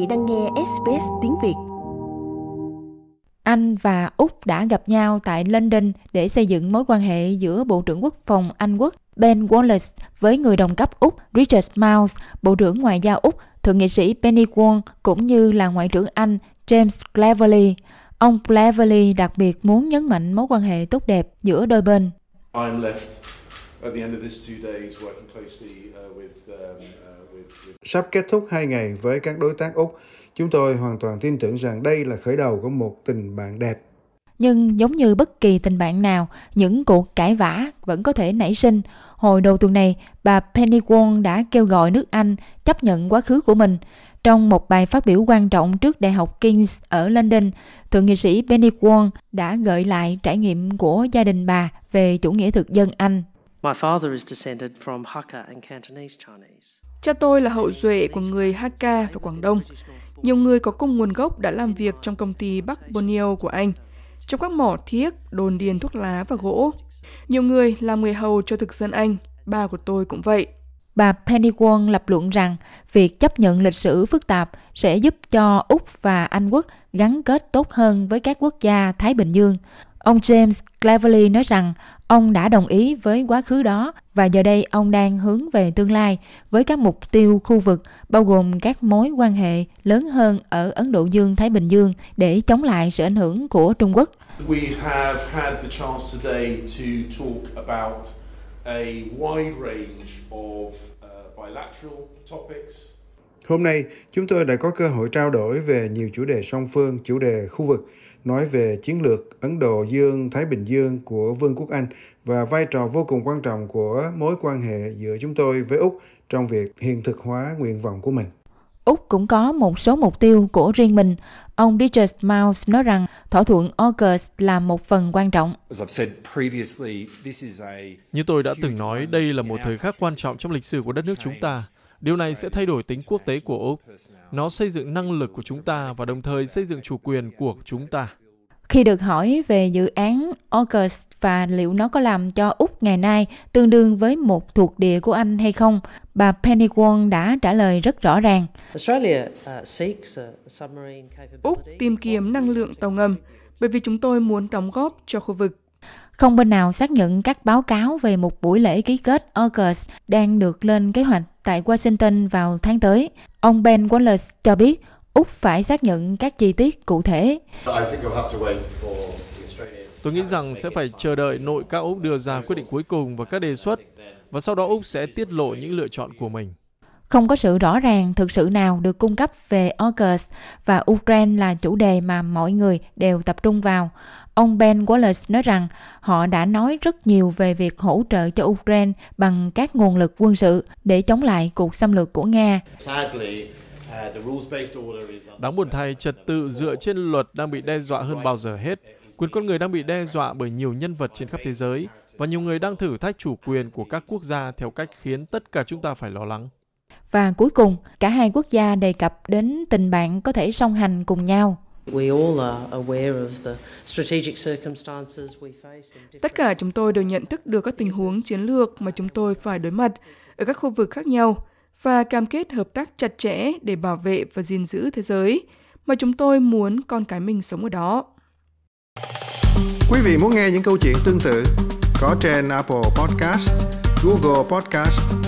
vị đang nghe SBS tiếng Việt. Anh và Úc đã gặp nhau tại London để xây dựng mối quan hệ giữa Bộ trưởng Quốc phòng Anh Quốc Ben Wallace với người đồng cấp Úc Richard Miles, Bộ trưởng Ngoại giao Úc, Thượng nghị sĩ Penny Wong cũng như là Ngoại trưởng Anh James Cleverly. Ông Cleverly đặc biệt muốn nhấn mạnh mối quan hệ tốt đẹp giữa đôi bên. I'm left at the end of these two days working closely uh, with um, Sắp kết thúc hai ngày với các đối tác Úc, chúng tôi hoàn toàn tin tưởng rằng đây là khởi đầu của một tình bạn đẹp. Nhưng giống như bất kỳ tình bạn nào, những cuộc cãi vã vẫn có thể nảy sinh. Hồi đầu tuần này, bà Penny Wong đã kêu gọi nước Anh chấp nhận quá khứ của mình. Trong một bài phát biểu quan trọng trước Đại học King's ở London, Thượng nghị sĩ Penny Wong đã gợi lại trải nghiệm của gia đình bà về chủ nghĩa thực dân Anh. My father is descended from Hakka and Cantonese Chinese. Cha tôi là hậu duệ của người Hakka và Quảng Đông. Nhiều người có cùng nguồn gốc đã làm việc trong công ty Bắc Borneo của Anh, trong các mỏ thiếc, đồn điền thuốc lá và gỗ. Nhiều người làm người hầu cho thực dân Anh, ba của tôi cũng vậy. Bà Penny Wong lập luận rằng việc chấp nhận lịch sử phức tạp sẽ giúp cho Úc và Anh quốc gắn kết tốt hơn với các quốc gia Thái Bình Dương. Ông James Cleverly nói rằng ông đã đồng ý với quá khứ đó và giờ đây ông đang hướng về tương lai với các mục tiêu khu vực bao gồm các mối quan hệ lớn hơn ở Ấn Độ Dương Thái Bình Dương để chống lại sự ảnh hưởng của Trung Quốc. We have had the chance today to talk about a wide range of uh, bilateral topics Hôm nay, chúng tôi đã có cơ hội trao đổi về nhiều chủ đề song phương, chủ đề khu vực, nói về chiến lược Ấn Độ Dương-Thái Bình Dương của Vương quốc Anh và vai trò vô cùng quan trọng của mối quan hệ giữa chúng tôi với Úc trong việc hiện thực hóa nguyện vọng của mình. Úc cũng có một số mục tiêu của riêng mình. Ông Richard Miles nói rằng thỏa thuận AUKUS là một phần quan trọng. Như tôi đã từng nói, đây là một thời khắc quan trọng trong lịch sử của đất nước chúng ta. Điều này sẽ thay đổi tính quốc tế của Úc. Nó xây dựng năng lực của chúng ta và đồng thời xây dựng chủ quyền của chúng ta. Khi được hỏi về dự án AUKUS và liệu nó có làm cho Úc ngày nay tương đương với một thuộc địa của Anh hay không, bà Penny Wong đã trả lời rất rõ ràng. Úc tìm kiếm năng lượng tàu ngầm bởi vì chúng tôi muốn đóng góp cho khu vực. Không bên nào xác nhận các báo cáo về một buổi lễ ký kết AUKUS đang được lên kế hoạch tại Washington vào tháng tới. Ông Ben Wallace cho biết Úc phải xác nhận các chi tiết cụ thể. Tôi nghĩ rằng sẽ phải chờ đợi nội các Úc đưa ra quyết định cuối cùng và các đề xuất, và sau đó Úc sẽ tiết lộ những lựa chọn của mình. Không có sự rõ ràng thực sự nào được cung cấp về AUKUS và Ukraine là chủ đề mà mọi người đều tập trung vào. Ông Ben Wallace nói rằng họ đã nói rất nhiều về việc hỗ trợ cho Ukraine bằng các nguồn lực quân sự để chống lại cuộc xâm lược của Nga. Đáng buồn thay, trật tự dựa trên luật đang bị đe dọa hơn bao giờ hết. Quyền con người đang bị đe dọa bởi nhiều nhân vật trên khắp thế giới và nhiều người đang thử thách chủ quyền của các quốc gia theo cách khiến tất cả chúng ta phải lo lắng. Và cuối cùng, cả hai quốc gia đề cập đến tình bạn có thể song hành cùng nhau. Tất cả chúng tôi đều nhận thức được các tình huống chiến lược mà chúng tôi phải đối mặt ở các khu vực khác nhau và cam kết hợp tác chặt chẽ để bảo vệ và gìn giữ thế giới mà chúng tôi muốn con cái mình sống ở đó. Quý vị muốn nghe những câu chuyện tương tự có trên Apple Podcast, Google Podcast,